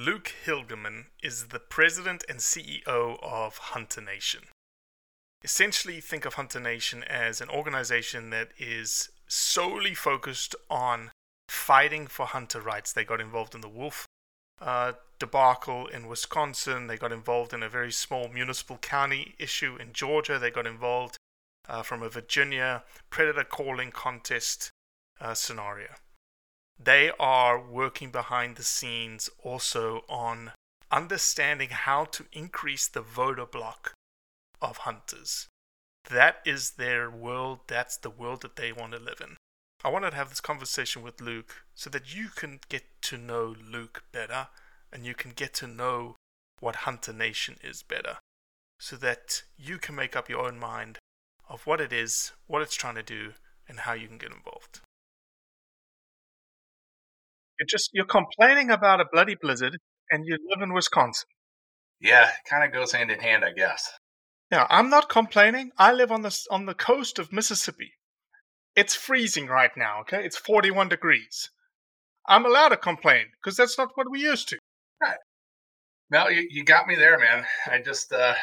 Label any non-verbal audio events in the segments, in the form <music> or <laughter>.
Luke Hilgemann is the president and CEO of Hunter Nation. Essentially, think of Hunter Nation as an organization that is solely focused on fighting for hunter rights. They got involved in the wolf uh, debacle in Wisconsin. They got involved in a very small municipal county issue in Georgia. They got involved uh, from a Virginia predator calling contest uh, scenario they are working behind the scenes also on understanding how to increase the voter block of hunters. That is their world, that's the world that they want to live in. I wanted to have this conversation with Luke so that you can get to know Luke better and you can get to know what Hunter Nation is better so that you can make up your own mind of what it is, what it's trying to do, and how you can get involved. You're just you're complaining about a bloody blizzard, and you live in Wisconsin. Yeah, kind of goes hand in hand, I guess. Yeah, I'm not complaining. I live on the on the coast of Mississippi. It's freezing right now. Okay, it's 41 degrees. I'm allowed to complain because that's not what we used to. No, you, you got me there, man. I just, uh,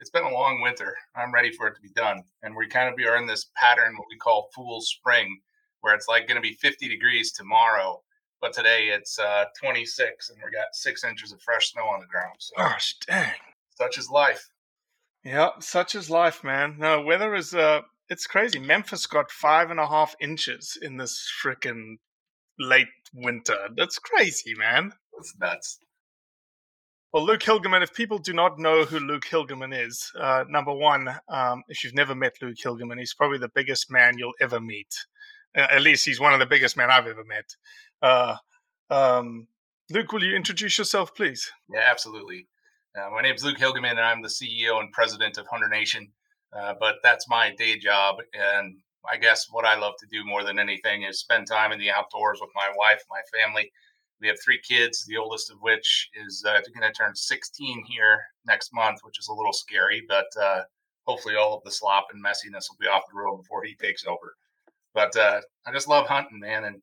it's been a long winter. I'm ready for it to be done. And we kind of are in this pattern, what we call fool spring, where it's like going to be 50 degrees tomorrow. But today it's uh, 26 and we got six inches of fresh snow on the ground. So Gosh, dang. such is life. Yeah, such is life, man. No, weather is uh, it's crazy. Memphis got five and a half inches in this frickin' late winter. That's crazy, man. That's nuts. Well, Luke Hilgemann, if people do not know who Luke Hilgemann is, uh, number one, um, if you've never met Luke Hilgemann, he's probably the biggest man you'll ever meet. Uh, at least he's one of the biggest men I've ever met. Uh, um, Luke, will you introduce yourself, please? Yeah, absolutely. Uh, my name is Luke Hilgemann, and I'm the CEO and president of Hunter Nation. Uh, but that's my day job, and I guess what I love to do more than anything is spend time in the outdoors with my wife, my family. We have three kids, the oldest of which is uh, going to turn 16 here next month, which is a little scary, but uh, hopefully all of the slop and messiness will be off the road before he takes over. But uh, I just love hunting, man, and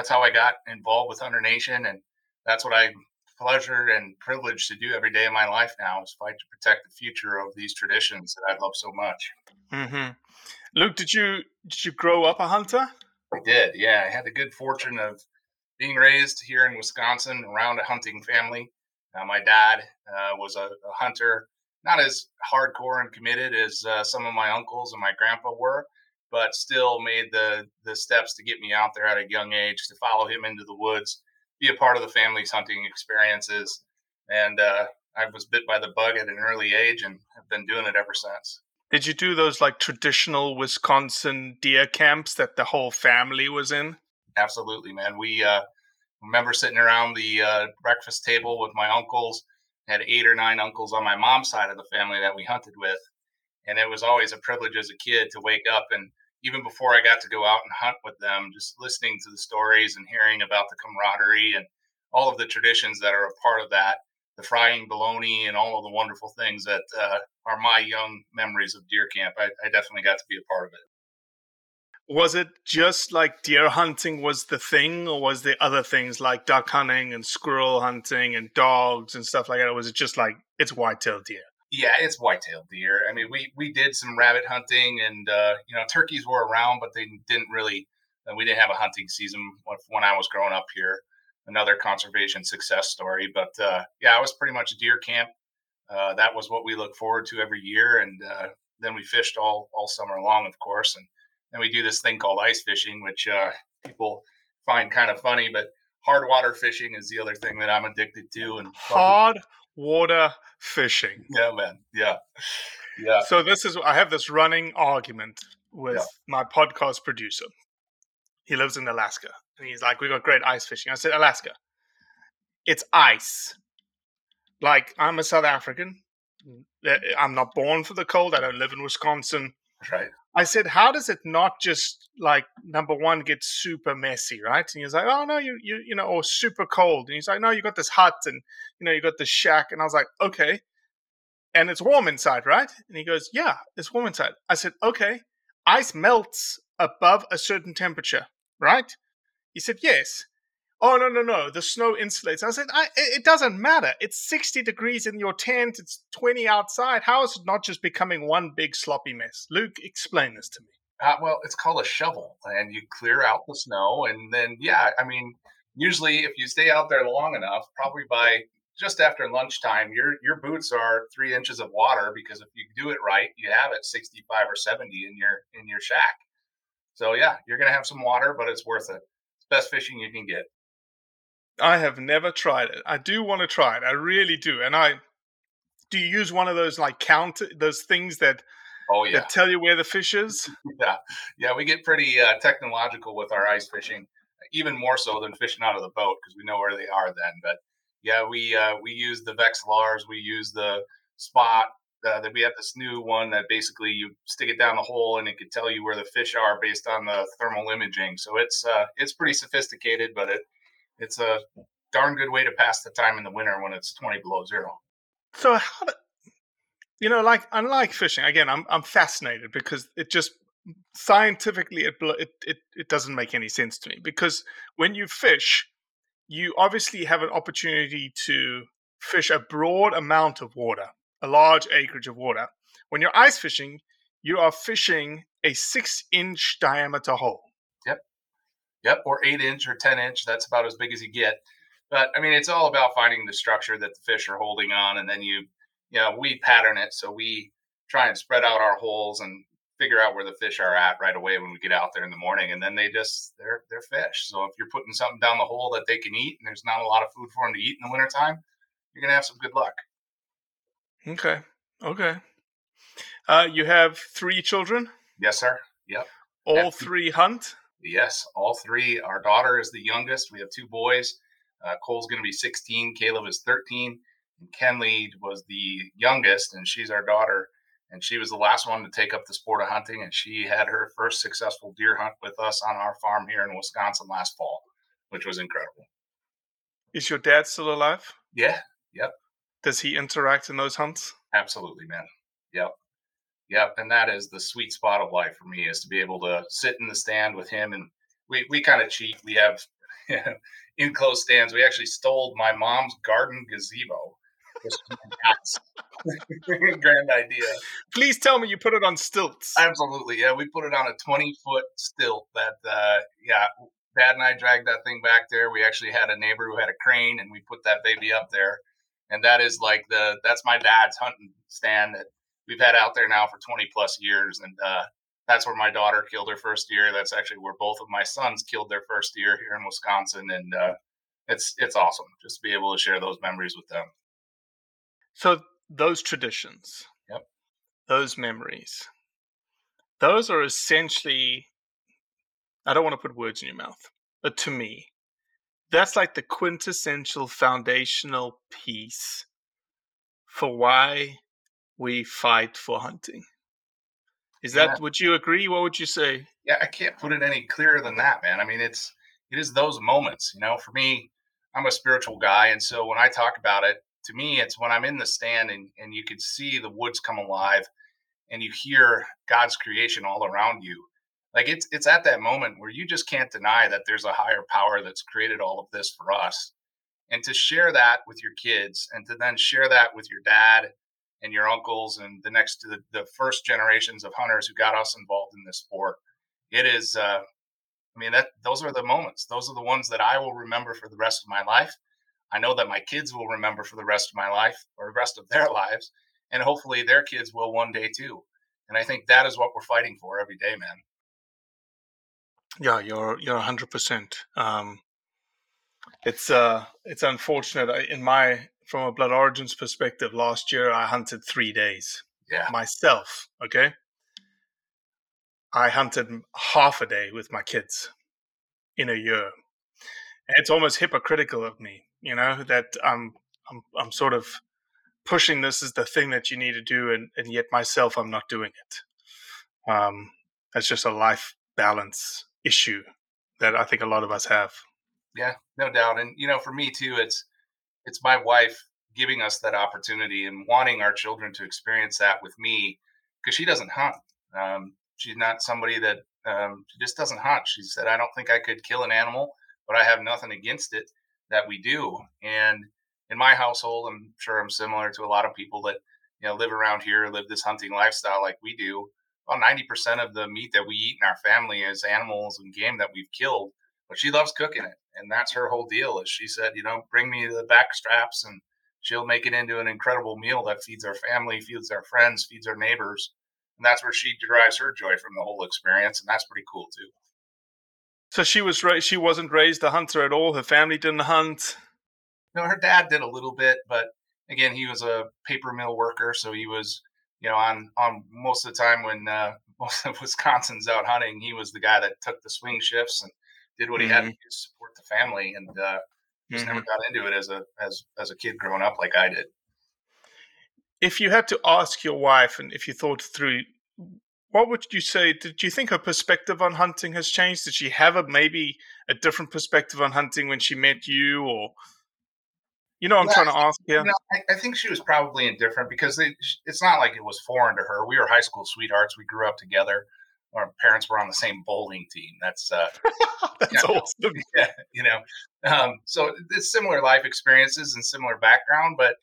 that's how I got involved with Hunter Nation, and that's what I pleasure and privilege to do every day of my life now is fight to protect the future of these traditions that I love so much. Mm-hmm. Luke, did you did you grow up a hunter? I did, yeah. I had the good fortune of being raised here in Wisconsin around a hunting family. Uh, my dad uh, was a, a hunter, not as hardcore and committed as uh, some of my uncles and my grandpa were, but still made the the steps to get me out there at a young age to follow him into the woods, be a part of the family's hunting experiences, and uh, I was bit by the bug at an early age and have been doing it ever since. Did you do those like traditional Wisconsin deer camps that the whole family was in? Absolutely, man. We uh, remember sitting around the uh, breakfast table with my uncles. Had eight or nine uncles on my mom's side of the family that we hunted with, and it was always a privilege as a kid to wake up and even before I got to go out and hunt with them, just listening to the stories and hearing about the camaraderie and all of the traditions that are a part of that, the frying bologna and all of the wonderful things that uh, are my young memories of deer camp. I, I definitely got to be a part of it. Was it just like deer hunting was the thing, or was there other things like duck hunting and squirrel hunting and dogs and stuff like that? Or was it just like it's white-tailed deer? Yeah, it's white-tailed deer. I mean, we we did some rabbit hunting, and uh, you know, turkeys were around, but they didn't really. Uh, we didn't have a hunting season when, I was growing up here. another conservation success story. But uh, yeah, I was pretty much a deer camp. Uh, that was what we look forward to every year, and uh, then we fished all all summer long, of course, and then we do this thing called ice fishing, which uh, people find kind of funny, but hard water fishing is the other thing that I'm addicted to. And hard water fishing. Yeah, man. Yeah. Yeah. So this is I have this running argument with yeah. my podcast producer. He lives in Alaska, and he's like, "We got great ice fishing." I said, "Alaska, it's ice. Like I'm a South African. I'm not born for the cold. I don't live in Wisconsin. Right. I said, how does it not just like number one get super messy, right? And he's like, oh no, you you you know, or super cold. And he's like, no, you got this hut and you know you got this shack. And I was like, okay, and it's warm inside, right? And he goes, yeah, it's warm inside. I said, okay, ice melts above a certain temperature, right? He said, yes. Oh no no no! The snow insulates. I said, I, it doesn't matter. It's sixty degrees in your tent. It's twenty outside. How is it not just becoming one big sloppy mess? Luke, explain this to me. Uh, well, it's called a shovel, and you clear out the snow, and then yeah, I mean, usually if you stay out there long enough, probably by just after lunchtime, your your boots are three inches of water because if you do it right, you have it sixty five or seventy in your in your shack. So yeah, you're gonna have some water, but it's worth it. It's best fishing you can get. I have never tried it. I do want to try it. I really do. And I do you use one of those like count those things that oh yeah that tell you where the fish is? <laughs> yeah, yeah. We get pretty uh, technological with our ice fishing, even more so than fishing out of the boat because we know where they are then. But yeah, we uh, we use the Vexilars. We use the spot. Uh, that we have this new one that basically you stick it down the hole and it can tell you where the fish are based on the thermal imaging. So it's uh, it's pretty sophisticated, but it it's a darn good way to pass the time in the winter when it's 20 below zero. So how do, you know, like unlike fishing, again, I'm I'm fascinated because it just scientifically it it it, it doesn't make any sense to me because when you fish, you obviously have an opportunity to fish a broad amount of water, a large acreage of water. When you're ice fishing, you are fishing a six inch diameter hole. Yep, or eight inch or 10 inch. That's about as big as you get. But I mean, it's all about finding the structure that the fish are holding on. And then you, you know, we pattern it. So we try and spread out our holes and figure out where the fish are at right away when we get out there in the morning. And then they just, they're, they're fish. So if you're putting something down the hole that they can eat and there's not a lot of food for them to eat in the wintertime, you're going to have some good luck. Okay. Okay. Uh, you have three children? Yes, sir. Yep. All three hunt? Yes, all three. Our daughter is the youngest. We have two boys. Uh, Cole's going to be 16. Caleb is 13. And Kenley was the youngest, and she's our daughter. And she was the last one to take up the sport of hunting. And she had her first successful deer hunt with us on our farm here in Wisconsin last fall, which was incredible. Is your dad still alive? Yeah. Yep. Does he interact in those hunts? Absolutely, man. Yep. Yep, and that is the sweet spot of life for me is to be able to sit in the stand with him, and we we kind of cheat. We have <laughs> in close stands. We actually stole my mom's garden gazebo. <laughs> Grand idea. Please tell me you put it on stilts. Absolutely, yeah. We put it on a twenty foot stilt. That uh, yeah, Dad and I dragged that thing back there. We actually had a neighbor who had a crane, and we put that baby up there. And that is like the that's my dad's hunting stand that we've had out there now for 20 plus years. And uh, that's where my daughter killed her first deer. That's actually where both of my sons killed their first deer here in Wisconsin. And uh, it's it's awesome just to be able to share those memories with them. So those traditions, yep, those memories, those are essentially. I don't want to put words in your mouth, but to me, that's like the quintessential foundational piece for why we fight for hunting. Is that yeah. would you agree? What would you say? Yeah, I can't put it any clearer than that, man. I mean, it's it is those moments, you know. For me, I'm a spiritual guy, and so when I talk about it, to me, it's when I'm in the stand and and you can see the woods come alive, and you hear God's creation all around you. Like it's it's at that moment where you just can't deny that there's a higher power that's created all of this for us, and to share that with your kids, and to then share that with your dad and your uncles and the next to the, the first generations of hunters who got us involved in this sport. It is, uh, I mean, that those are the moments. Those are the ones that I will remember for the rest of my life. I know that my kids will remember for the rest of my life or the rest of their <laughs> lives, and hopefully their kids will one day too. And I think that is what we're fighting for every day, man. Yeah, you're you're hundred percent. Um, it's uh, it's unfortunate. In my from a Blood Origins perspective, last year I hunted three days. Yeah. Myself, okay. I hunted half a day with my kids in a year. And it's almost hypocritical of me, you know, that I'm I'm I'm sort of pushing this as the thing that you need to do, and, and yet myself I'm not doing it. Um, that's just a life balance issue that I think a lot of us have. Yeah, no doubt. And you know, for me too, it's it's my wife giving us that opportunity and wanting our children to experience that with me because she doesn't hunt. Um, she's not somebody that um, she just doesn't hunt. She said, "I don't think I could kill an animal, but I have nothing against it that we do." And in my household, I'm sure I'm similar to a lot of people that you know live around here, live this hunting lifestyle like we do. About 90% of the meat that we eat in our family is animals and game that we've killed. But she loves cooking it, and that's her whole deal. Is she said, you know, bring me the back straps, and she'll make it into an incredible meal that feeds our family, feeds our friends, feeds our neighbors, and that's where she derives her joy from the whole experience, and that's pretty cool too. So she was raised. She wasn't raised a hunter at all. Her family didn't hunt. No, her dad did a little bit, but again, he was a paper mill worker, so he was, you know, on on most of the time when uh, <laughs> most of Wisconsin's out hunting, he was the guy that took the swing shifts and did what he mm-hmm. had to support the family, and uh, just mm-hmm. never got into it as a as as a kid growing up like I did. If you had to ask your wife, and if you thought through, what would you say? Did you think her perspective on hunting has changed? Did she have a maybe a different perspective on hunting when she met you, or you know, I'm trying to ask you. I, I, think she was probably indifferent because they, it's not like it was foreign to her. We were high school sweethearts. We grew up together. Our parents were on the same bowling team. That's uh, <laughs> that's you know, awesome. <laughs> Yeah, you know, um, so it's similar life experiences and similar background, but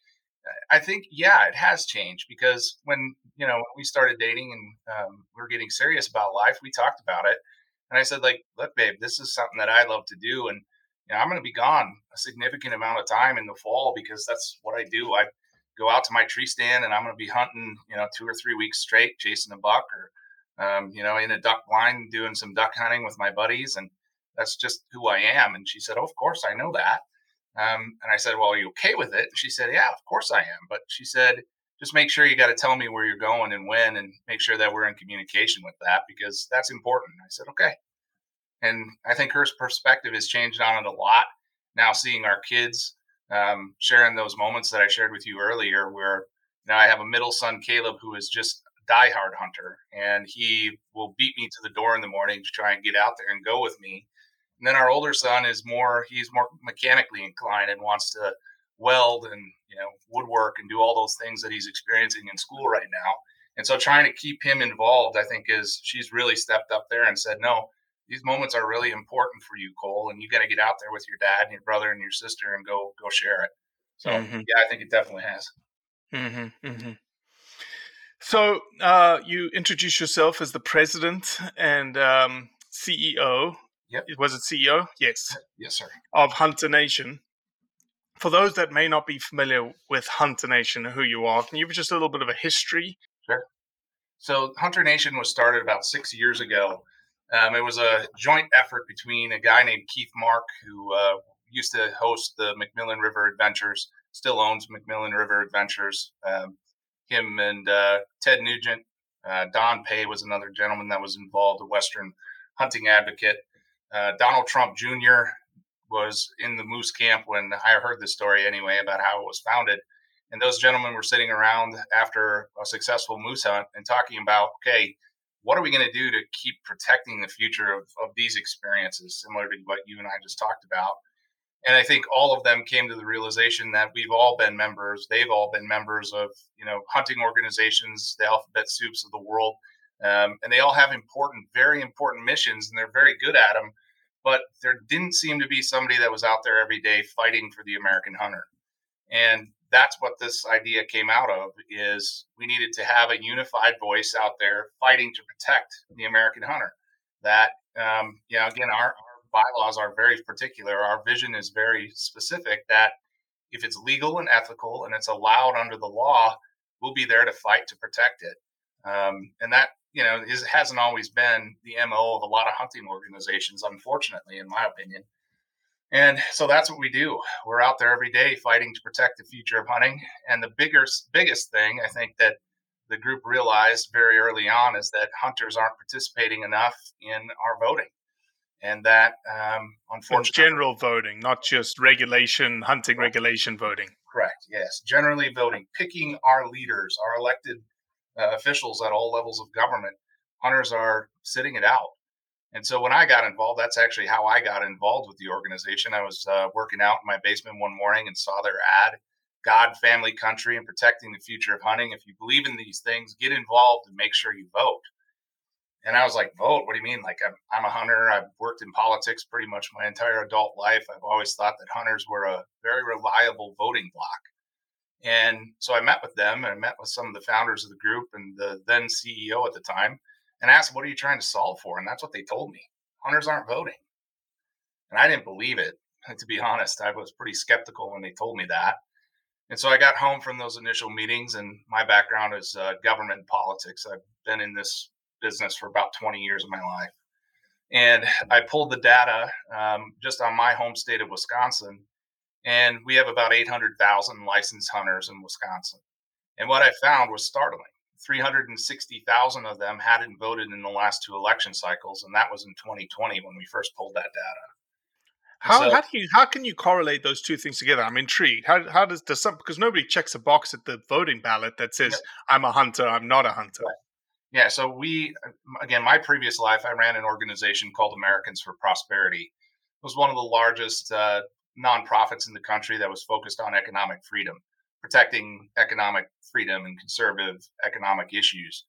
I think yeah, it has changed because when you know we started dating and um, we were getting serious about life, we talked about it, and I said like, look, babe, this is something that I love to do, and you know, I'm going to be gone a significant amount of time in the fall because that's what I do. I go out to my tree stand and I'm going to be hunting, you know, two or three weeks straight, chasing a buck or, um, you know, in a duck blind, doing some duck hunting with my buddies. And that's just who I am. And she said, Oh, of course, I know that. Um, and I said, Well, are you okay with it? And she said, Yeah, of course I am. But she said, just make sure you got to tell me where you're going and when and make sure that we're in communication with that because that's important. I said, okay. And I think her perspective has changed on it a lot. Now seeing our kids um, sharing those moments that I shared with you earlier, where now I have a middle son, Caleb, who is just diehard hunter, and he will beat me to the door in the morning to try and get out there and go with me. And then our older son is more he's more mechanically inclined and wants to weld and you know woodwork and do all those things that he's experiencing in school right now. And so trying to keep him involved, I think, is she's really stepped up there and said, no, these moments are really important for you, Cole, and you got to get out there with your dad and your brother and your sister and go go share it. So mm-hmm. yeah, I think it definitely has. Mm-hmm, mm-hmm. So uh, you introduce yourself as the president and um, CEO. Yep. Was it CEO? Yes. Yes, sir. Of Hunter Nation. For those that may not be familiar with Hunter Nation, who you are, can you give just a little bit of a history? Sure. So Hunter Nation was started about six years ago um, it was a joint effort between a guy named Keith Mark, who uh, used to host the MacMillan River Adventures, still owns MacMillan River Adventures. Um, him and uh, Ted Nugent, uh, Don Peay was another gentleman that was involved, a Western hunting advocate. Uh, Donald Trump Jr. was in the moose camp when I heard this story anyway about how it was founded. And those gentlemen were sitting around after a successful moose hunt and talking about, okay, what are we going to do to keep protecting the future of, of these experiences, similar to what you and I just talked about? And I think all of them came to the realization that we've all been members. They've all been members of, you know, hunting organizations, the alphabet soups of the world, um, and they all have important, very important missions, and they're very good at them. But there didn't seem to be somebody that was out there every day fighting for the American hunter. And that's what this idea came out of is we needed to have a unified voice out there fighting to protect the American hunter. That um, yeah, again, our, our bylaws are very particular. Our vision is very specific that if it's legal and ethical and it's allowed under the law, we'll be there to fight to protect it. Um, and that, you know, is, hasn't always been the MO of a lot of hunting organizations, unfortunately, in my opinion. And so that's what we do. We're out there every day fighting to protect the future of hunting. And the biggest, biggest thing I think that the group realized very early on is that hunters aren't participating enough in our voting. And that, um, unfortunately, general voting, not just regulation, hunting regulation voting. Correct. Yes, generally voting, picking our leaders, our elected uh, officials at all levels of government. Hunters are sitting it out. And so when I got involved, that's actually how I got involved with the organization. I was uh, working out in my basement one morning and saw their ad God, family, country, and protecting the future of hunting. If you believe in these things, get involved and make sure you vote. And I was like, vote? What do you mean? Like, I'm, I'm a hunter. I've worked in politics pretty much my entire adult life. I've always thought that hunters were a very reliable voting block. And so I met with them and I met with some of the founders of the group and the then CEO at the time and asked, What are you trying to solve for? And that's what they told me hunters aren't voting. And I didn't believe it. <laughs> To be honest, I was pretty skeptical when they told me that. And so I got home from those initial meetings, and my background is uh, government politics. I've been in this business for about 20 years of my life. And I pulled the data um, just on my home state of Wisconsin, and we have about 800,000 licensed hunters in Wisconsin. And what I found was startling. 360,000 of them hadn't voted in the last two election cycles, and that was in 2020 when we first pulled that data. How, so, how do you how can you correlate those two things together? I'm intrigued. How how does does some because nobody checks a box at the voting ballot that says yeah. I'm a hunter, I'm not a hunter. Right. Yeah, so we again, my previous life, I ran an organization called Americans for Prosperity. It was one of the largest uh, nonprofits in the country that was focused on economic freedom, protecting economic freedom and conservative economic issues.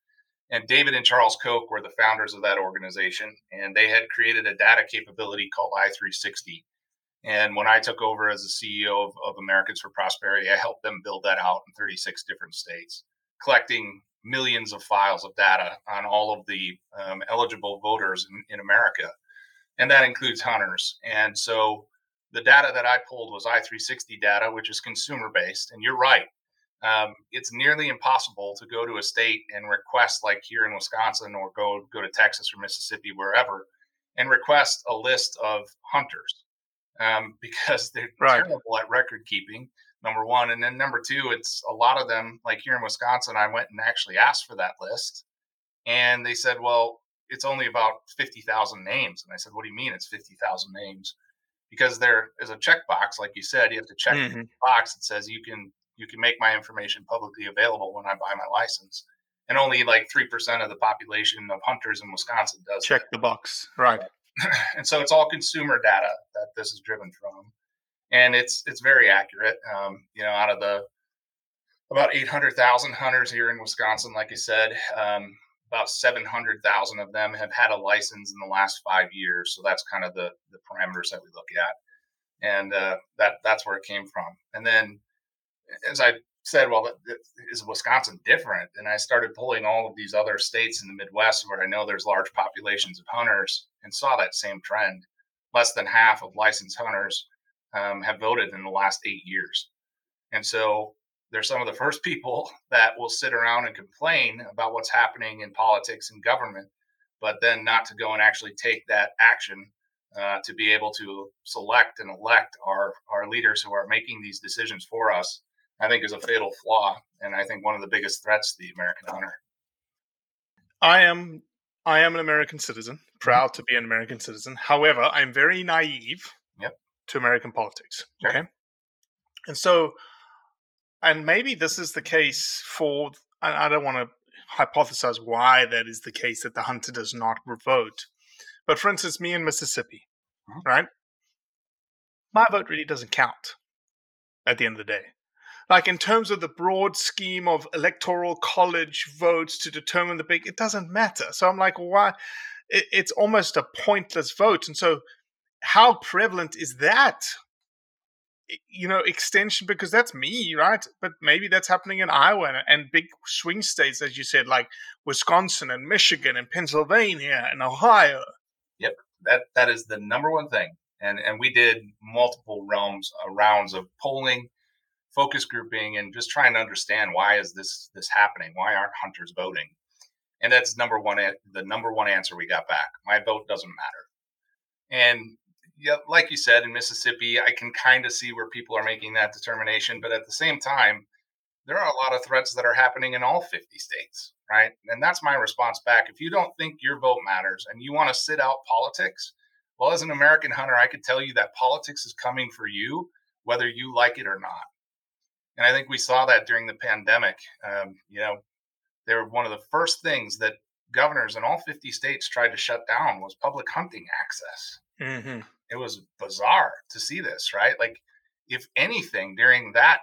And David and Charles Koch were the founders of that organization, and they had created a data capability called i360. And when I took over as the CEO of, of Americans for Prosperity, I helped them build that out in 36 different states, collecting millions of files of data on all of the um, eligible voters in, in America. And that includes hunters. And so the data that I pulled was i360 data, which is consumer based. And you're right. Um, it's nearly impossible to go to a state and request, like here in Wisconsin, or go go to Texas or Mississippi, wherever, and request a list of hunters um, <laughs> because they're right. terrible at record keeping. Number one, and then number two, it's a lot of them. Like here in Wisconsin, I went and actually asked for that list, and they said, "Well, it's only about fifty thousand names." And I said, "What do you mean it's fifty thousand names?" Because there is a checkbox, like you said, you have to check mm-hmm. the box that says you can you can make my information publicly available when I buy my license. And only like 3% of the population of hunters in Wisconsin does check that. the box. Right. <laughs> and so it's all consumer data that this is driven from. And it's it's very accurate. Um, you know, out of the about 800,000 hunters here in Wisconsin, like I said, um, about 700,000 of them have had a license in the last five years. So that's kind of the, the parameters that we look at. And uh, that that's where it came from. And then as I said, well, is Wisconsin different? And I started pulling all of these other states in the Midwest where I know there's large populations of hunters and saw that same trend. Less than half of licensed hunters um, have voted in the last eight years. And so they're some of the first <laughs> people that will sit around and complain about what's happening in politics and government, but then not to go and actually take that action uh, to be able to select and elect our, our leaders who are making these decisions for us I think is a fatal flaw, and I think one of the biggest threats to the American honor. I am I am an American citizen, proud to be an American citizen. However, I'm very naive. To American politics. Sure. Okay, and so, and maybe this is the case for. And I don't want to hypothesize why that is the case that the hunter does not vote. But for instance, me in Mississippi, mm-hmm. right? My vote really doesn't count at the end of the day like in terms of the broad scheme of electoral college votes to determine the big, it doesn't matter. So I'm like, why? It, it's almost a pointless vote. And so, how prevalent is that? You know, extension because that's me, right? But maybe that's happening in Iowa and, and big swing states, as you said, like Wisconsin and Michigan and Pennsylvania and Ohio. Yep, that that is the number one thing. And and we did multiple realms uh, rounds of polling, focus grouping, and just trying to understand why is this this happening? Why aren't hunters voting? And that's number one. The number one answer we got back: my vote doesn't matter. And yeah, like you said, in Mississippi, I can kind of see where people are making that determination. But at the same time, there are a lot of threats that are happening in all 50 states, right? And that's my response back. If you don't think your vote matters and you want to sit out politics, well, as an American hunter, I could tell you that politics is coming for you, whether you like it or not. And I think we saw that during the pandemic. Um, you know, they were one of the first things that governors in all 50 states tried to shut down was public hunting access. Mm-hmm. It was bizarre to see this, right? Like, if anything, during that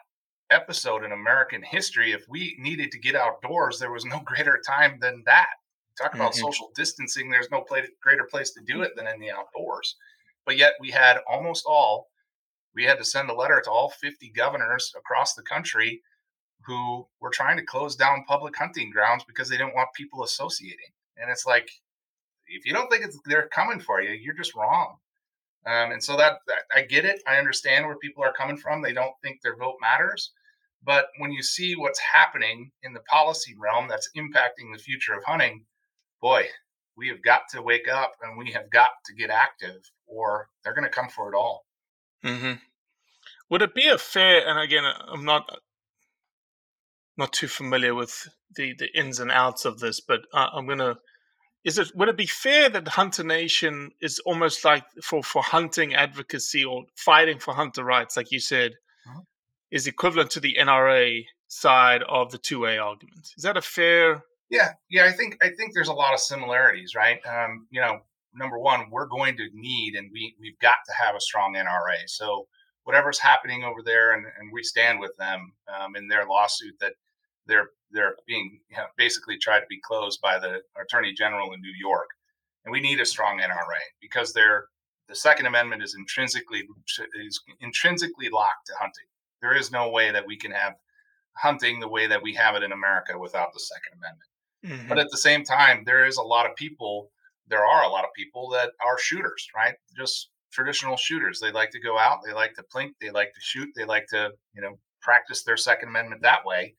episode in American history, if we needed to get outdoors, there was no <laughs> greater time than that. Talk about mm-hmm. social distancing. There's no greater place to do it than in the outdoors. But yet we had almost all, we had to send a letter to all 50 governors across the country who were trying to close down public hunting grounds because they didn't want people associating. And it's like, if you don't think it's, they're coming for you, you're just wrong. Um, and so that, that I get it. I understand where people are coming from. They don't think their vote matters. But when you see what's happening in the policy realm that's impacting the future of hunting, boy, we have got to wake up and we have got to get active, or they're going to come for it all. Mm-hmm. Would it be a fair? And again, I'm not not too familiar with the the ins and outs of this, but uh, I'm going to is it would it be fair that Hunter Nation is almost like for for hunting advocacy or fighting for hunter rights, like you said, uh-huh. is equivalent to the NRA side of the two-way argument? Is that a fair? Yeah, yeah, I think I think there's a lot of similarities, right? Um, you know, number one, we're going to need and we we've got to have a strong NRA. So whatever's happening over there, and, and we stand with them um, in their lawsuit that they're they're being you know, basically tried to be closed by the attorney general in New York, and we need a strong NRA because they're the Second Amendment is intrinsically is intrinsically locked to hunting. There is no way that we can have hunting the way that we have it in America without the Second Amendment. Mm-hmm. But at the same time, there is a lot of people. There are a lot of people that are shooters, right? Just traditional shooters. They like to go out. They like to plink. They like to shoot. They like to, you know, practice their Second Amendment that way.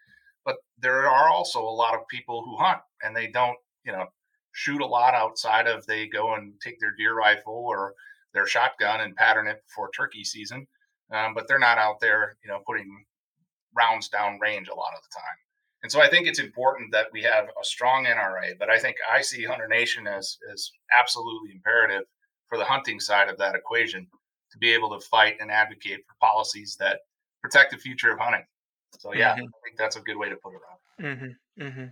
But there are also a lot of people who hunt and they don't, you know, shoot a lot outside of they go and take their deer rifle or their shotgun and pattern it for turkey season. Um, but they're not out there, you know, putting rounds down range a lot of the time. And so I think it's important that we have a strong NRA, but I think I see Hunter Nation as, as absolutely imperative for the hunting side of that equation to be able to fight and advocate for policies that protect the future of hunting. So yeah, mm-hmm. I think that's a good way to put it. Mm-hmm. Mm-hmm.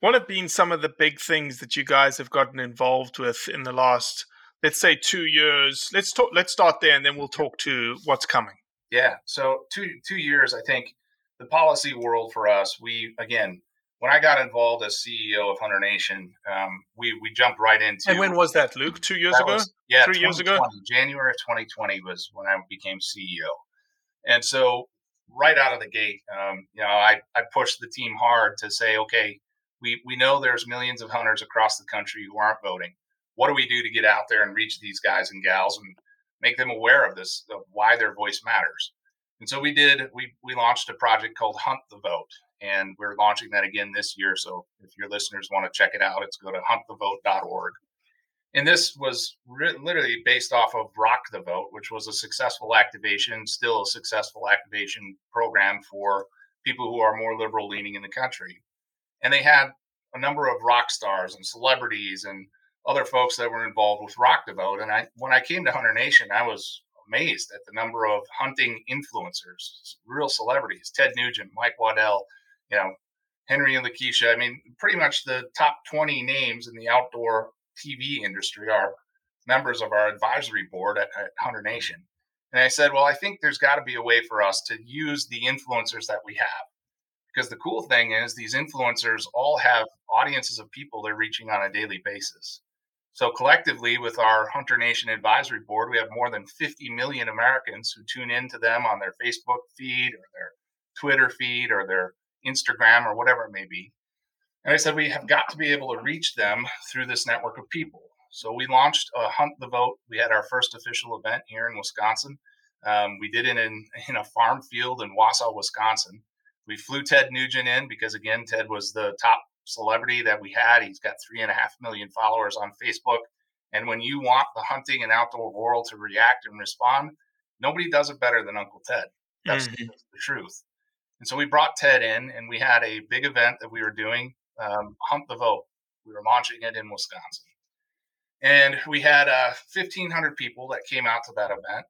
What have been some of the big things that you guys have gotten involved with in the last, let's say, two years? Let's talk. Let's start there, and then we'll talk to what's coming. Yeah. So two two years, I think the policy world for us. We again, when I got involved as CEO of Hunter Nation, um, we we jumped right into. And when was that, Luke? Two years ago? Was, yeah, three years ago. January of 2020 was when I became CEO, and so right out of the gate, um, you know, I, I pushed the team hard to say, okay, we, we know there's millions of hunters across the country who aren't voting. What do we do to get out there and reach these guys and gals and make them aware of this, of why their voice matters? And so we did, we, we launched a project called Hunt the Vote. And we're launching that again this year. So if your listeners want to check it out, it's go to huntthevote.org. And this was re- literally based off of Rock the Vote, which was a successful activation, still a successful activation program for people who are more liberal leaning in the country. And they had a number of rock stars and celebrities and other folks that were involved with Rock the Vote. And I, when I came to Hunter Nation, I was amazed at the number of hunting influencers, real celebrities, Ted Nugent, Mike Waddell, you know, Henry and Lakeisha. I mean, pretty much the top 20 names in the outdoor TV industry are members of our advisory board at, at Hunter Nation. And I said, well, I think there's got to be a way for us to use the influencers that we have. Because the cool thing is, these influencers all have audiences of people they're reaching on a daily basis. So, collectively, with our Hunter Nation Advisory Board, we have more than 50 million Americans who tune into them on their Facebook feed or their Twitter feed or their Instagram or whatever it may be. And I said, we have got to be able to reach them through this network of people. So we launched a Hunt the Vote. We had our first official event here in Wisconsin. Um, we did it in, <laughs> in a farm field in Wausau, Wisconsin. We flew Ted Nugent in because, again, Ted was the top celebrity that we had. He's got three and a half million followers on Facebook. And when you want the hunting and outdoor world to react and respond, nobody does it better than Uncle Ted. That's, mm-hmm. that's the truth. And so we brought Ted in, and we had a big event that we were doing, um, Hunt the Vote. We were launching it in Wisconsin. And we had uh, 1,500 people that came out to that event.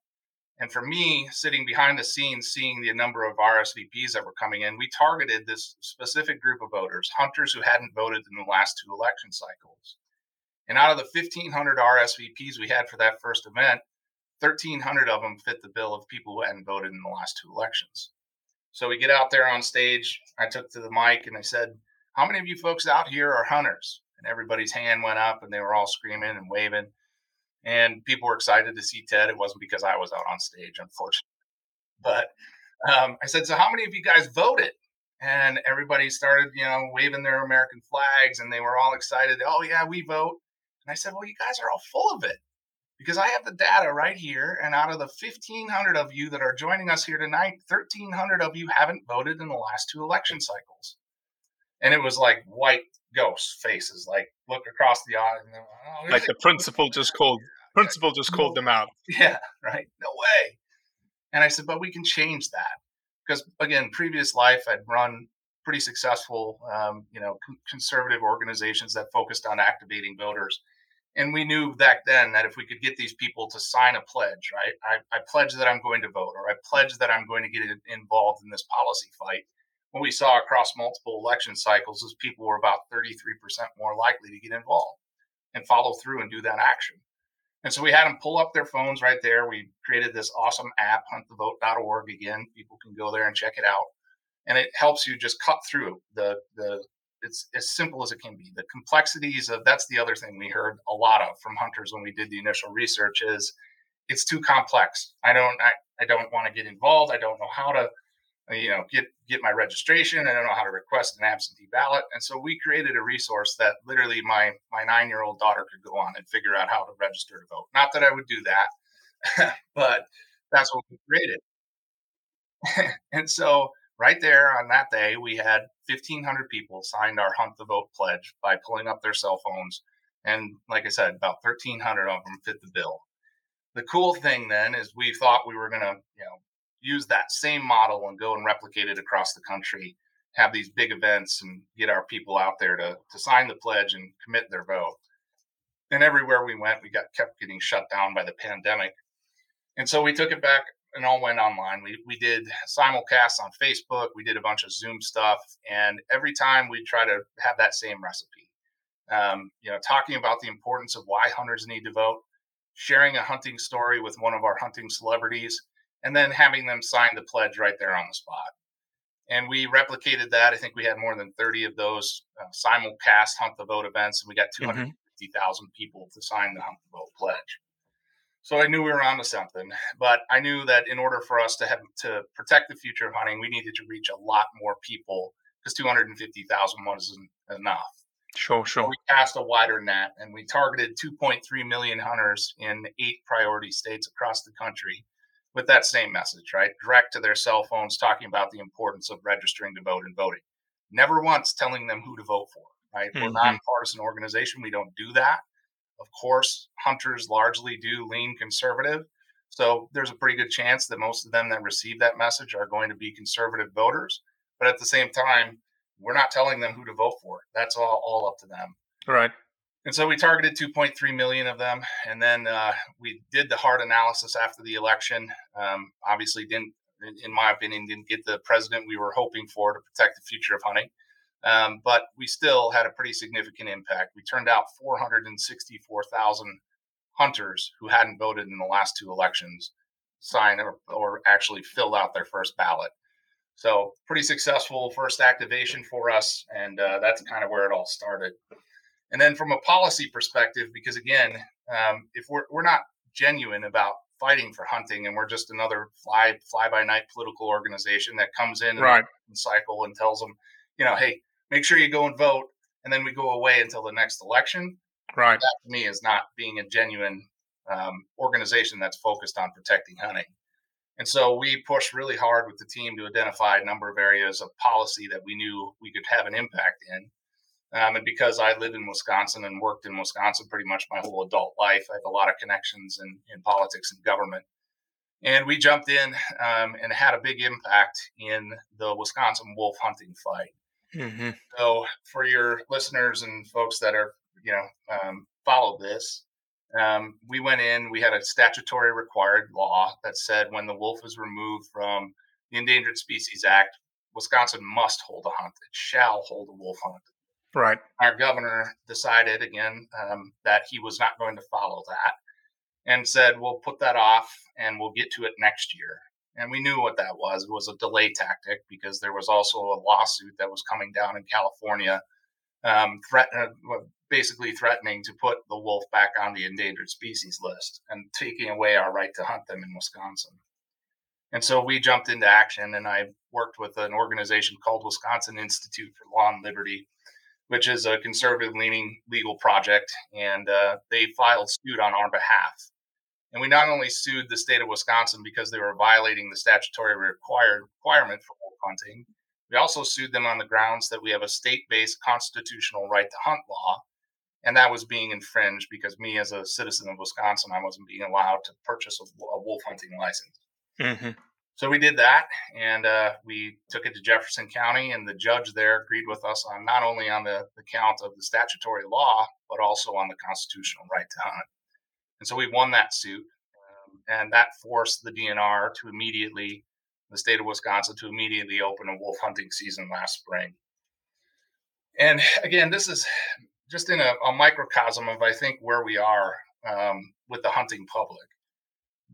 And for me, sitting behind the scenes, seeing the number of RSVPs that were coming in, we targeted this specific group of voters, hunters who hadn't voted in the last two election cycles. And out of the 1,500 RSVPs we had for that first event, 1,300 of them fit the bill of people who hadn't voted in the last two elections. So we get out there on stage. I took to the mic and I said, How many of you folks out here are hunters? And everybody's hand went up and they were all screaming and waving. And people were excited to see Ted. It wasn't because I was out on stage, unfortunately. But um, I said, So how many of you guys voted? And everybody started, you know, waving their American flags and they were all excited. Oh, yeah, we vote. And I said, Well, you guys are all full of it because I have the data right here. And out of the 1,500 of you that are joining us here tonight, 1,300 of you haven't voted in the last two election cycles. And it was like white ghost faces, like look across the aisle. Oh, like the principal just called, principal just called them out. <laughs> Yeah, right. No way. And I said, but we can change that. Because again, previous life, I'd run pretty successful, um, you know, conservative organizations that focused on activating voters and we knew back then that if we could get these people to sign a pledge, right? I, I pledge that I'm going to vote, or I pledge that I'm going to get involved in this policy fight. What we saw across multiple election cycles is people were about 33% more likely to get involved and follow through and do that action. And so we had them pull up their phones right there. We created this awesome app, huntthevote.org. Again, people can go there and check it out. And it helps you just cut through the, the it's as simple as it can be. The complexities of that's the other thing we heard a lot of from hunters when we did the initial research is it's too complex. I don't I, I don't want to get involved. I don't know how to Uh, you know get get my registration. I don't know how to request an absentee ballot. And so we created a resource that literally my my nine year old daughter could go on and figure out how to register to vote. Not that I would do that, <laughs> but that's what we created. <laughs> and so right there on that day, we had 1,500 people signed our Hunt the Vote pledge by pulling up their cell phones. And like I said, about 1,300 of them fit the bill. The cool thing then is we thought we were going to, you know, use that same model and go and replicate it across the country, have these big events and get our people out there to, to sign the pledge and commit their vote. And everywhere we went, we got kept getting shut down by the pandemic. And so we took it back and all went online. We we did simulcasts on Facebook. We did a bunch of Zoom stuff, and every time we try to have that same recipe. Um, you know, talking about the importance of why hunters need to vote, sharing a hunting story with one of our hunting celebrities, and then having them sign the pledge right there on the spot. And we replicated that. I think we had more than 30 of those uh, simulcast Hunt the Vote events, and we got 250,000 mm-hmm. people to sign the Hunt the Vote pledge. So I knew we were onto something, but I knew that in order for us to have to protect the future of hunting, we needed to reach a lot more people because 250,000 wasn't enough. Sure, sure. So we cast a wider net and we targeted 2.3 million hunters in eight priority states across the country with that same message, right? Direct to their cell phones, talking about the importance of registering to vote and voting. Never once telling them who to vote for, right? Mm-hmm. We're not a partisan organization. We don't do that. Of course, hunters largely do lean conservative. So there's a pretty good chance that most of them that receive that message are going to be conservative voters. But at the same time, we're not telling them who to vote for. That's all, all up to them. Right. And so we targeted 2.3 million of them, and then uh, we did the hard analysis after the election. Um, obviously, didn't, in my opinion, didn't get the president we were hoping for to protect the future of hunting. Um, but we still had a pretty significant impact. We turned out 464,000 hunters who hadn't voted in the last two elections signed or, or actually filled out their first ballot. So, pretty successful first activation for us. And uh, that's kind of where it all started. And then, from a policy perspective, because again, um, if we're, we're not genuine about fighting for hunting and we're just another fly fly by night political organization that comes in right. and cycle and tells them, you know, hey, make sure you go and vote. And then we go away until the next election. Right. That to me is not being a genuine um, organization that's focused on protecting hunting. And so we pushed really hard with the team to identify a number of areas of policy that we knew we could have an impact in. Um, and because I live in Wisconsin and worked in Wisconsin pretty much my whole adult life, I have a lot of connections in, in politics and government. And we jumped in um, and had a big impact in the Wisconsin wolf hunting fight. Mm-hmm. So, for your listeners and folks that are, you know, um, follow this, um, we went in. We had a statutory required law that said when the wolf is removed from the Endangered Species Act, Wisconsin must hold a hunt. It shall hold a wolf hunt. Right. Our governor decided again um, that he was not going to follow that and said, we'll put that off and we'll get to it next year. And we knew what that was. It was a delay tactic because there was also a lawsuit that was coming down in California, um, threat, uh, basically threatening to put the wolf back on the endangered species list and taking away our right to hunt them in Wisconsin. And so we jumped into action, and I worked with an organization called Wisconsin Institute for Law and Liberty, which is a conservative leaning legal project. And uh, they filed suit on our behalf and we not only sued the state of Wisconsin because they were violating the statutory required requirement for wolf hunting, we also sued them on the grounds that we have a state based constitutional right to hunt law. And that was being infringed because me, as a citizen of Wisconsin, I wasn't being allowed to purchase a, a wolf hunting license. Mm-hmm. So we did that, and uh, we took it to Jefferson County, and the judge there agreed with us on not only on the, the count of the statutory law, but also on the constitutional right to hunt. And so we won that suit. Um, and that forced the DNR to immediately, the state of Wisconsin, to immediately open a wolf hunting season last spring. And again, this is just in a, a microcosm of, I think, where we are um, with the hunting public.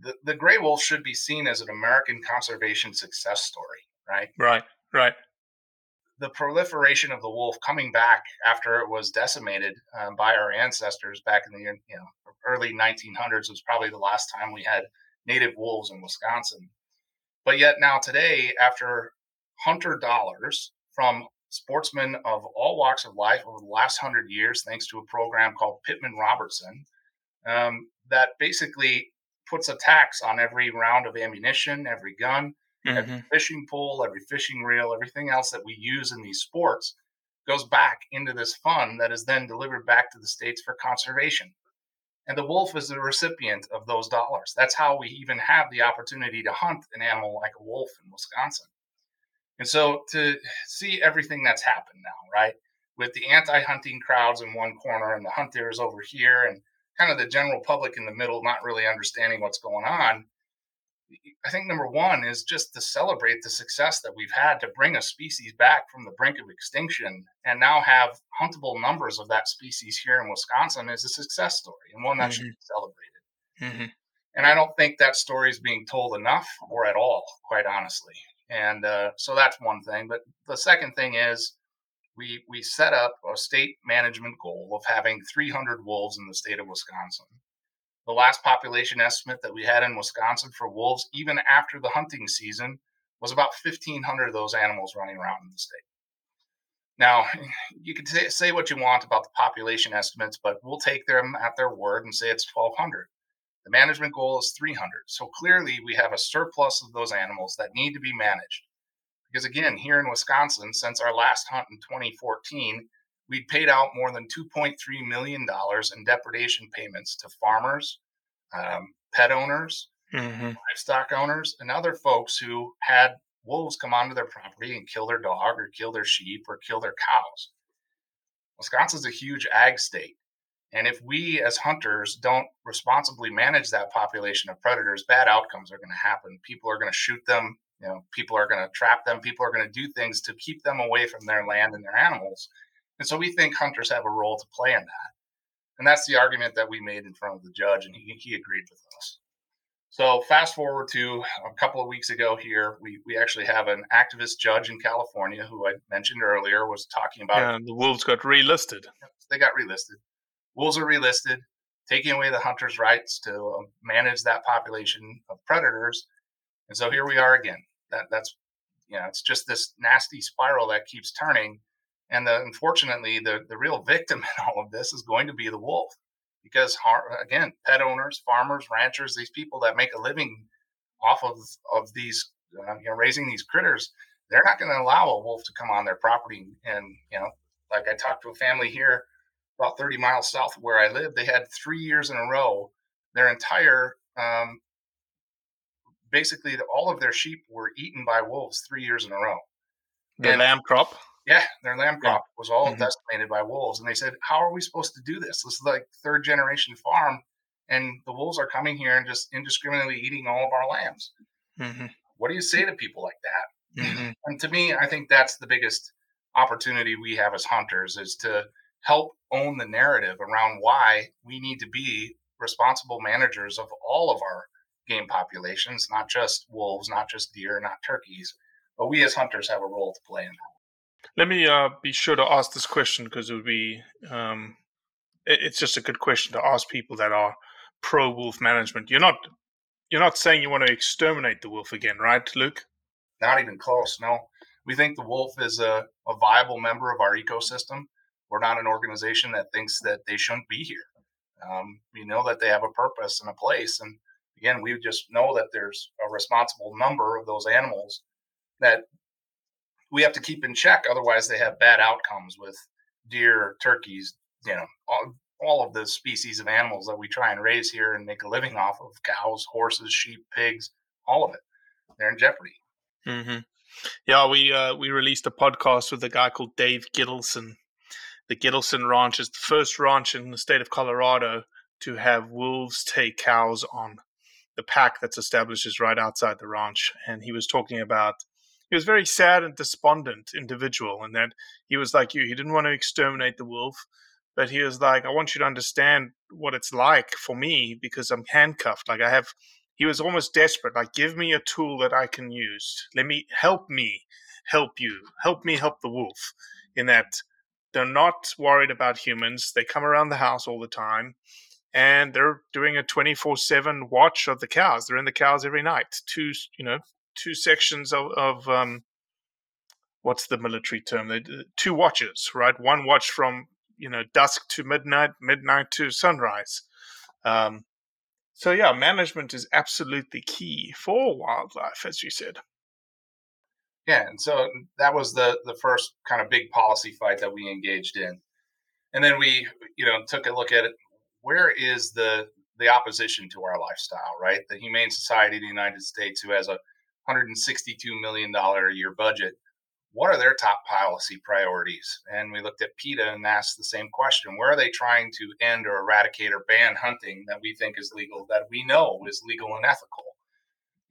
The, the gray wolf should be seen as an American conservation success story, right? Right, right the proliferation of the wolf coming back after it was decimated um, by our ancestors back in the you know early 1900s was probably the last time we had native wolves in Wisconsin. But yet now today, after hunter dollars from sportsmen of all walks of life over the last hundred years, thanks to a program called Pittman Robertson, um, that basically puts a tax on every round of ammunition, every gun, Mm-hmm. Every fishing pole, every fishing reel, everything else that we use in these sports goes back into this fund that is then delivered back to the states for conservation. And the wolf is the recipient of those dollars. That's how we even have the opportunity to hunt an animal like a wolf in Wisconsin. And so to see everything that's happened now, right? With the anti hunting crowds in one corner and the hunters over here, and kind of the general public in the middle, not really understanding what's going on, I think number one is just to celebrate the success that we've had to bring a species back from the brink of extinction and now have huntable numbers of that species here in Wisconsin is a success story and one that mm-hmm. should be celebrated. Mm-hmm. And I don't think that story is being told enough or at all, quite honestly. And uh, so that's one thing. But the second thing is we we set up a state management goal of having 300 wolves in the state of Wisconsin the last population estimate that we had in Wisconsin for wolves, even after the hunting season, was about 1,500 of those animals running around in the state. Now, you can say what you want about the population estimates, but we'll take them at their word and say it's 1,200. The management goal is 300. So clearly, we have a surplus of those animals that need to be managed. Because again, here in Wisconsin, since our last hunt in 2014, we'd paid out more than $2.3 million in depredation payments to farmers, um, pet owners, mm-hmm. livestock owners, and other folks who had wolves come onto their property and kill their dog or kill their sheep or kill their cows. Wisconsin's a huge ag state. And if we as hunters don't responsibly manage that population of predators, bad outcomes are going to happen. People are going to shoot them. You know, people are going to trap them. People are going to do things to keep them away from their land and their animals. And so we think hunters have a role to play in that. And that's the argument that we made in front of the judge, and he, he agreed with us. So fast forward to a couple of weeks ago here, we, we actually have an activist judge in California who I mentioned earlier was talking about. Yeah, the wolves got relisted. They got relisted. Wolves are relisted, taking away the hunter's rights to um, manage that population of predators. And so here we are again. That that's you know, it's just this nasty spiral that keeps turning And the, unfortunately, the, the real victim <laughs> in all of this is going to be the wolf because, again, pet owners, farmers, ranchers, these people that make a living off of, of these, uh, you know, raising these critters, they're not going to allow a wolf to come on their property. And, you know, like I talked to a family here about 30 miles south of where I live, they had three years in a row, their entire, um, basically all of their sheep were eaten by wolves three years in a row. Their and, lamb crop? Yeah, their lamb crop was all mm-hmm. decimated by wolves. And they said, How are we supposed to do this? This is like third generation farm, and the wolves are coming here and just indiscriminately eating all of our lambs. Mm-hmm. What do you say to people like that? Mm-hmm. And to me, I think that's the biggest opportunity we have as hunters is to help own the narrative around why we need to be responsible managers of all of our game populations, not just wolves, not just deer, not turkeys, but we as hunters have a role to play in that. Let me uh, be sure to ask this question because it would be um, it, it's just a good question to ask people that are pro wolf management. You're not you're not saying you want to exterminate the wolf again, right, Luke? Not even close. No, we think the wolf is a, a viable member of our ecosystem. We're not an organization that thinks that they shouldn't be here. Um, we know that they have a purpose and a place, and again, we just know that there's a responsible number of those animals that we have to keep in check. Otherwise, they have bad outcomes with deer, turkeys, you know, all, all of the species of animals that we try and raise here and make a living off of cows, horses, sheep, pigs, all of it. They're in jeopardy. Mm-hmm. Yeah, we uh, we released a podcast with a guy called Dave Gittleson. The Gittleson Ranch is the first ranch in the state of Colorado to have wolves take cows on the pack that's established is right outside the ranch. And he was talking about he was very sad and despondent individual, and that he was like you. He didn't want to exterminate the wolf, but he was like, I want you to understand what it's like for me because I'm handcuffed. Like I have. He was almost desperate. Like, give me a tool that I can use. Let me help me help you. Help me help the wolf. In that they're not worried about humans. They come around the house all the time and they're doing a 24-7 watch of the cows. They're in the cows every night. Two you know two sections of, of um, what's the military term? They, two watches right? One watch from you know dusk to midnight midnight to sunrise. Um, so yeah management is absolutely key for wildlife as you said. Yeah and so that was the the first kind of big policy fight that we engaged in. And then we you know took a look at it where is the the opposition to our lifestyle, right? The Humane Society of the United States, who has a 162 million dollar a year budget, what are their top policy priorities? And we looked at PETA and asked the same question: Where are they trying to end or eradicate or ban hunting that we think is legal, that we know is legal and ethical?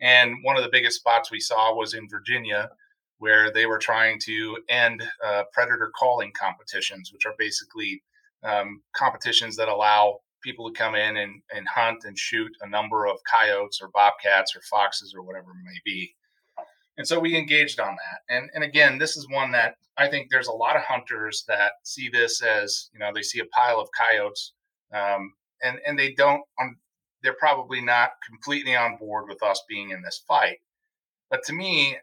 And one of the biggest spots we saw was in Virginia, where they were trying to end uh, predator calling competitions, which are basically um, competitions that allow people to come in and, and hunt and shoot a number of coyotes or bobcats or foxes or whatever it may be. And so we engaged on that. And, and again, this is one that I think there's a lot of hunters that see this as, you know, they see a pile of coyotes um, and, and they don't, they're probably not completely on board with us being in this fight. But to me,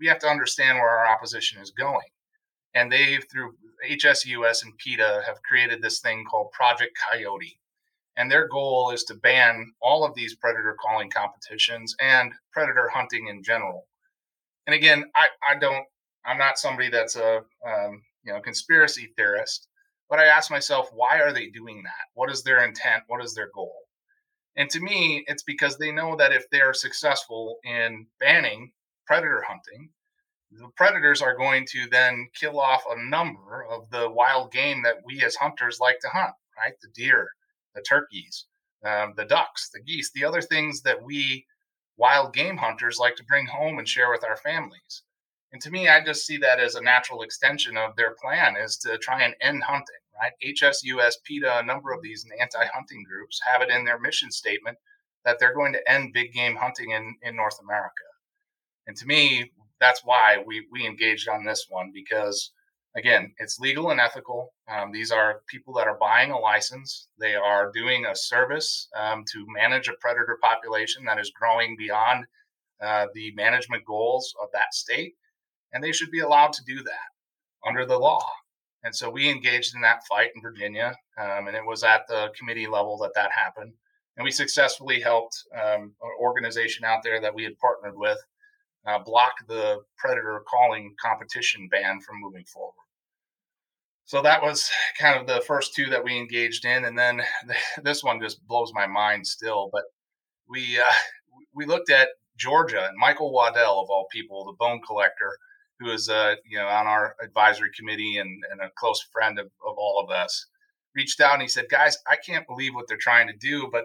we have to understand where our opposition is going. And they, through HSUS and PETA, have created this thing called Project Coyote and their goal is to ban all of these predator calling competitions and predator hunting in general. And again, I, I don't, I'm not somebody that's a um, you know conspiracy theorist, but I ask myself, why are they doing that? What is their intent? What is their goal? And to me, it's because they know that if they are successful in banning predator hunting, the predators are going to then kill off a number of the wild game that we as hunters like to hunt, right? The deer, the turkeys, um, the ducks, the geese, the other things that we wild game hunters like to bring home and share with our families. And to me, I just see that as a natural extension of their plan is to try and end hunting, right? HSUS, PETA, a number of these anti-hunting groups have it in their mission statement that they're going to end big game hunting in, in North America. And to me, that's why we, we engaged on this one because again, it's legal and ethical. Um, these are people that are buying a license. They are doing a service um, to manage a predator population that is growing beyond uh, the management goals of that state. And they should be allowed to do that under the law. And so we engaged in that fight in Virginia, um, and it was at the committee level that that happened. And we successfully helped um, an organization out there that we had partnered with uh, block the predator calling competition ban from moving forward. So that was kind of the first two that we engaged in, and then <laughs> this one just blows my mind still. But we uh, <laughs> we looked at Georgia and Michael Waddell of all people, the bone collector, who is uh, you know on our advisory committee and, and a close friend of, of all of us, reached out and he said, "Guys, I can't believe what they're trying to do, but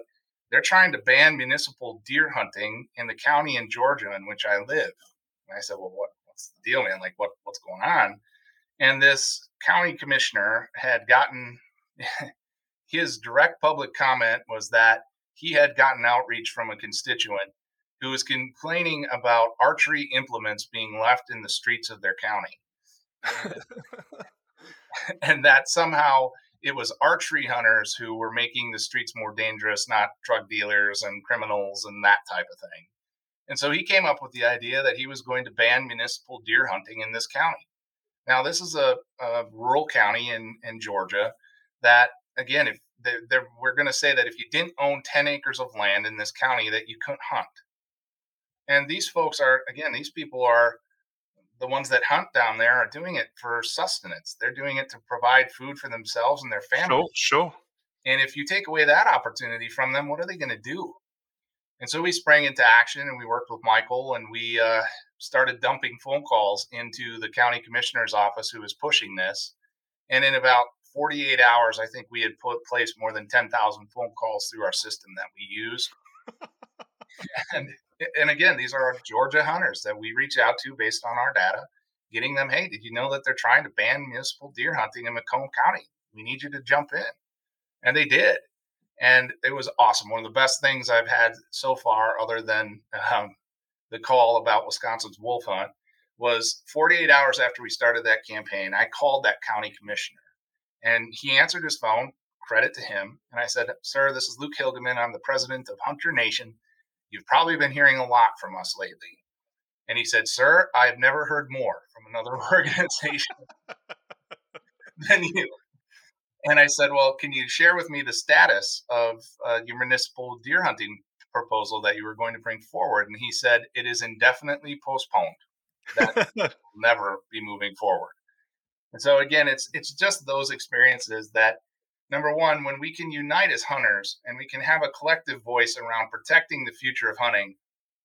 they're trying to ban municipal deer hunting in the county in Georgia in which I live." And I said, "Well, what, what's the deal, man? Like, what what's going on?" And this county commissioner had gotten <laughs> his direct public comment was that he had gotten outreach from a constituent who was complaining about archery implements being left in the streets of their county. <laughs> and that somehow it was archery hunters who were making the streets more dangerous, not drug dealers and criminals and that type of thing. And so he came up with the idea that he was going to ban municipal deer hunting in this county. Now, this is a, a rural county in, in Georgia that, again, if they're, they're, we're going to say that if you didn't own 10 acres of land in this county, that you couldn't hunt. And these folks are, again, these people are the ones that hunt down there are doing it for sustenance. They're doing it to provide food for themselves and their families. Sure, sure. And if you take away that opportunity from them, what are they going to do? And so we sprang into action and we worked with Michael and we uh, started dumping phone calls into the county commissioner's office who was pushing this. And in about 48 hours, I think we had put placed more than 10,000 phone calls through our system that we use. <laughs> and, and again, these are Georgia hunters that we reach out to based on our data, getting them, hey, did you know that they're trying to ban municipal deer hunting in Macomb County? We need you to jump in. And they did. And it was awesome. One of the best things I've had so far, other than um, the call about Wisconsin's wolf hunt, was 48 hours after we started that campaign, I called that county commissioner and he answered his phone, credit to him. And I said, Sir, this is Luke Hilgemann. I'm the president of Hunter Nation. You've probably been hearing a lot from us lately. And he said, Sir, I've never heard more from another <laughs> organization than you. And I said, Well, can you share with me the status of uh, your municipal deer hunting proposal that you were going to bring forward? And he said, It is indefinitely postponed. That <laughs> will never be moving forward. And so again, it's it's just those experiences that number one, when we can unite as hunters and we can have a collective voice around protecting the future of hunting,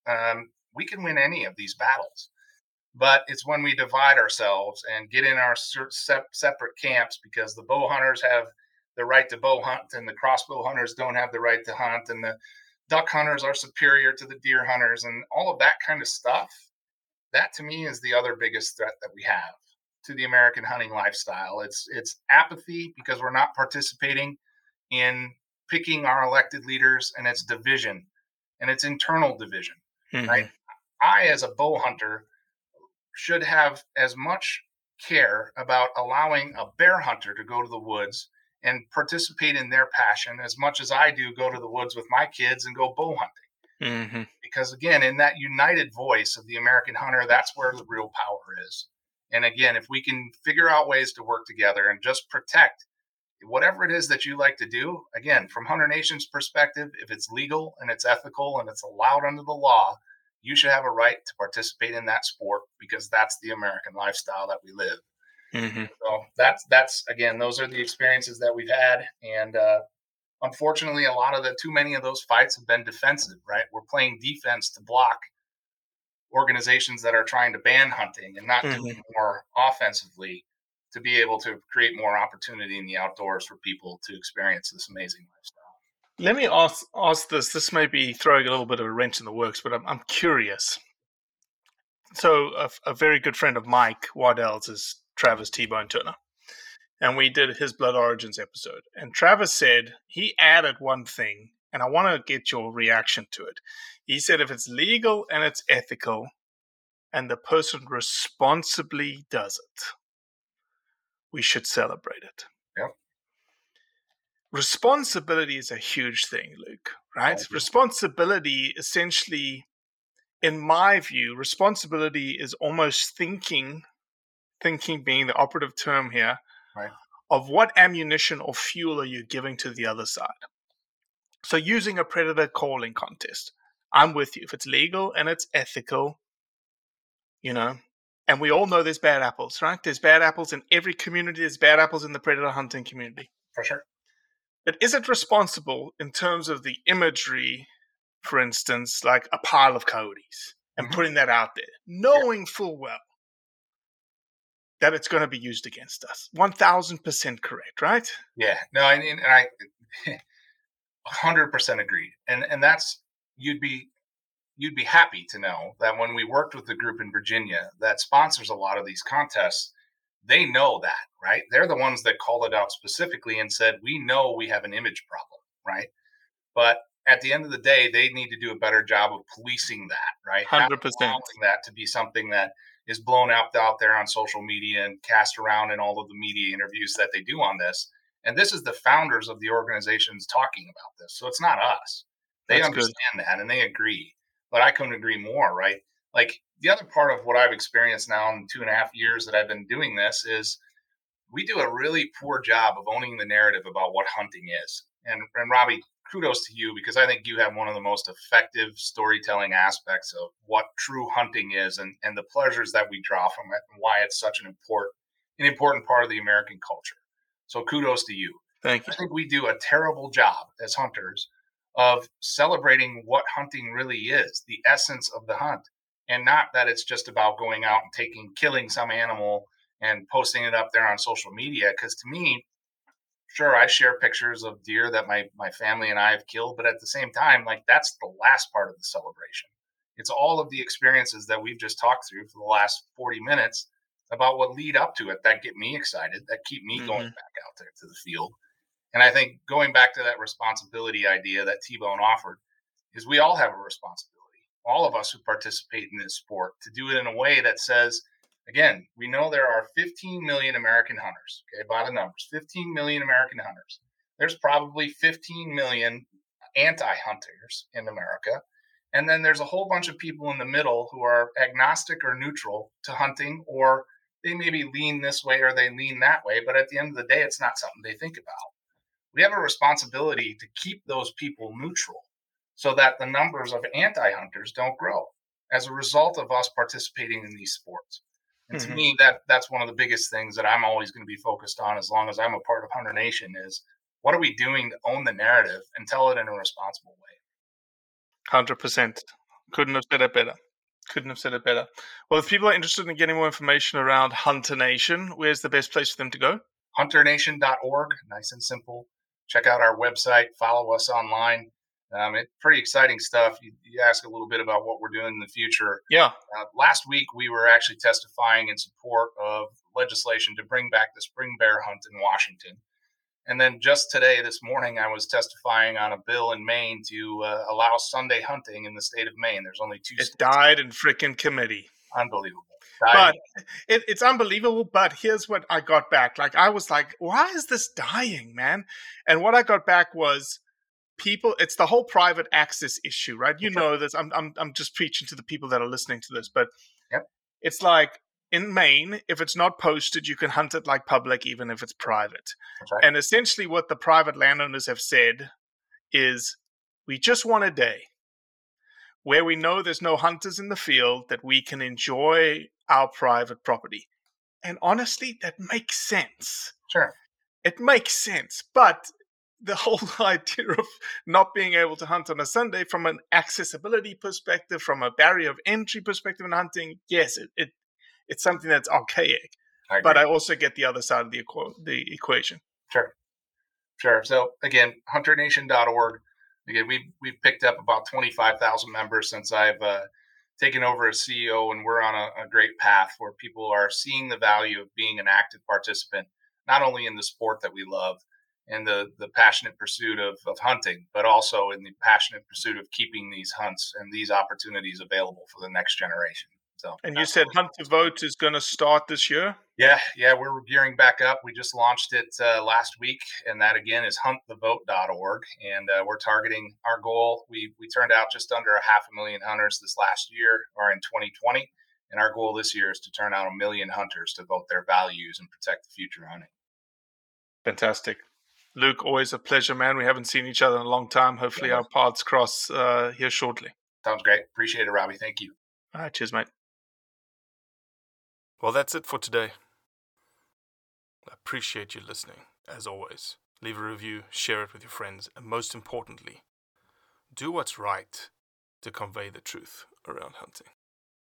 um, we can win any of these battles. But it's when we divide ourselves and get in our separate camps because the bow hunters have the right to bow hunt and the crossbow hunters don't have the right to hunt and the duck hunters are superior to the deer hunters and all of that kind of stuff. That to me is the other biggest threat that we have to the American hunting lifestyle. It's it's apathy because we're not participating in picking our elected leaders, and it's division, and it's internal division. Mm-hmm. Right? I, as a bow hunter, should have as much care about allowing a bear hunter to go to the woods and participate in their passion as much as I do go to the woods with my kids and go bow hunting. Mm-hmm. Because again, in that united voice of the American hunter, that's where the real power is. And again, if we can figure out ways to work together and just protect whatever it is that you like to do, again, from Hunter Nation's perspective, if it's legal and it's ethical and it's allowed under the law, you should have a right to participate in that sport because that's the American lifestyle that we live. Mm-hmm. So that's that's again, those are the experiences that we've had, and uh, unfortunately, a lot of the too many of those fights have been defensive. Right, we're playing defense to block organizations that are trying to ban hunting and not mm-hmm. doing more offensively to be able to create more opportunity in the outdoors for people to experience this amazing lifestyle. Let me ask, ask this. This may be throwing a little bit of a wrench in the works, but I'm, I'm curious. So, a, a, very good friend of Mike Waddell's is Travis T Bone Turner. And we did his Blood Origins episode. And Travis said he added one thing, and I want to get your reaction to it. He said if it's legal and it's ethical and the person responsibly does it, we should celebrate it. Yep. Responsibility is a huge thing, Luke, right? Responsibility essentially, in my view, responsibility is almost thinking, thinking being the operative term here, Right. of what ammunition or fuel are you giving to the other side. So using a predator calling contest, I'm with you. If it's legal and it's ethical, you know, and we all know there's bad apples, right? There's bad apples in every community. There's bad apples in the predator hunting community. For sure. But is it responsible in terms of the imagery, for instance, like a pile of coyotes and Mhm. putting that out there, knowing full well that it's going to be used against us? 1000% correct, right? Yeah, no, and, and I, eh, hundred percent agreed, and and that's you'd be you'd be happy to know that when we worked with the group in Virginia that sponsors a lot of these contests, they know that, right? They're the ones that called it out specifically and said, "We know we have an image problem, right?" But at the end of the day, they need to do a better job of policing that, right? 100%. that to be something that is blown out out there on social media and cast around in all of the media interviews that they do on this. And this is the founders of the organizations talking about this. So it's not us. They That's good. understand that and they agree. But I couldn't agree more, right? Like the other part of what I've experienced now in two and a half years that I've been doing this is we do a really poor job of owning the narrative about what hunting is. And, and Robbie, kudos to you because I think you have one of the most effective storytelling aspects of what true hunting is and, and the pleasures that we draw from it and why it's such an important an important part of the American culture. So kudos to you. Thank you. I think we do a terrible job as hunters of celebrating what hunting really is, the essence of the hunt, and not that it's just about going out and taking, killing some animal and posting it up there on social media. Because to me, sure, I share pictures of deer that my my family and I have killed, but at the same time, like that's the last part of the celebration. It's all of the experiences that we've just talked through for the last 40 minutes about what lead up to it that get me excited, that keep me going Mhm. back out there to the field. And I think going back to that responsibility idea that T Bone offered is we all have a responsibility, all of us who participate in this sport, to do it in a way that says, again, we know there are 15 million American hunters, okay, by the numbers, 15 million American hunters. There's probably 15 million anti hunters in America. And then there's a whole bunch of people in the middle who are agnostic or neutral to hunting, or they maybe lean this way or they lean that way. But at the end of the day, it's not something they think about. We have a responsibility to keep those people neutral so that the numbers of anti hunters don't grow as a result of us participating in these sports. And to Mhm. me, that that's one of the biggest things that I'm always going to be focused on as long as I'm a part of Hunter Nation is what are we doing to own the narrative and tell it in a responsible way. Hundred percent. Couldn't have said it better. Couldn't have said it better. Well, if people are interested in getting more information around Hunter Nation, where's the best place for them to go? hunternation.org, nice and simple. Check out our website, follow us online. Um, it's pretty exciting stuff. You, you ask a little bit about what we're doing in the future. Yeah. Uh, last week, we were actually testifying in support of legislation to bring back the spring bear hunt in Washington. And then just today, this morning, I was testifying on a bill in Maine to uh, allow Sunday hunting in the state of Maine. There's only two It states. died in freaking committee. Unbelievable. But it, it's unbelievable. But here's what I got back. Like I was like, why is this dying, man? And what I got back was people. It's the whole private access issue, right? You know this. I'm I'm I'm just preaching to the people that are listening to this, but Yep. it's like in Maine, if it's not posted, you can hunt it like public, even if it's private. Right. And essentially, what the private landowners have said is, we just want a day where we know there's no hunters in the field that we can enjoy our private property. And honestly, that makes sense. Sure. It makes sense. But the whole <laughs> idea of not being able to hunt on a Sunday from an accessibility perspective, from a barrier of entry perspective in hunting, yes, it, it it's something that's archaic. I But. I also get the other side of the, equa- the equation. Sure. Sure. So again, hunternation.org. Again, we've we've picked up about twenty five thousand members since I've uh, taken over as CEO, and we're on a, a great path where people are seeing the value of being an active participant, not only in the sport that we love and the the passionate pursuit of, of hunting, but also in the passionate pursuit of keeping these hunts and these opportunities available for the next generation. So, And you said Hunt the Vote is going to start this year? yeah, yeah, we're gearing back up. We just launched it uh, last week, and that again is huntthevote.org. And uh, we're targeting our goal. We we turned out just under a half a million hunters this last year, or in 2020. And our goal this year is to turn out a million hunters to vote their values and protect the future hunting. Fantastic. Luke, always a pleasure, man. We haven't seen each other in a long time. Hopefully, Yeah. our paths cross uh, here shortly. Sounds great. Appreciate it, Robbie. Thank you. All right, cheers, mate. Well, that's it for today. I appreciate you listening, as always. Leave a review, share it with your friends, and most importantly, do what's right to convey the truth around hunting.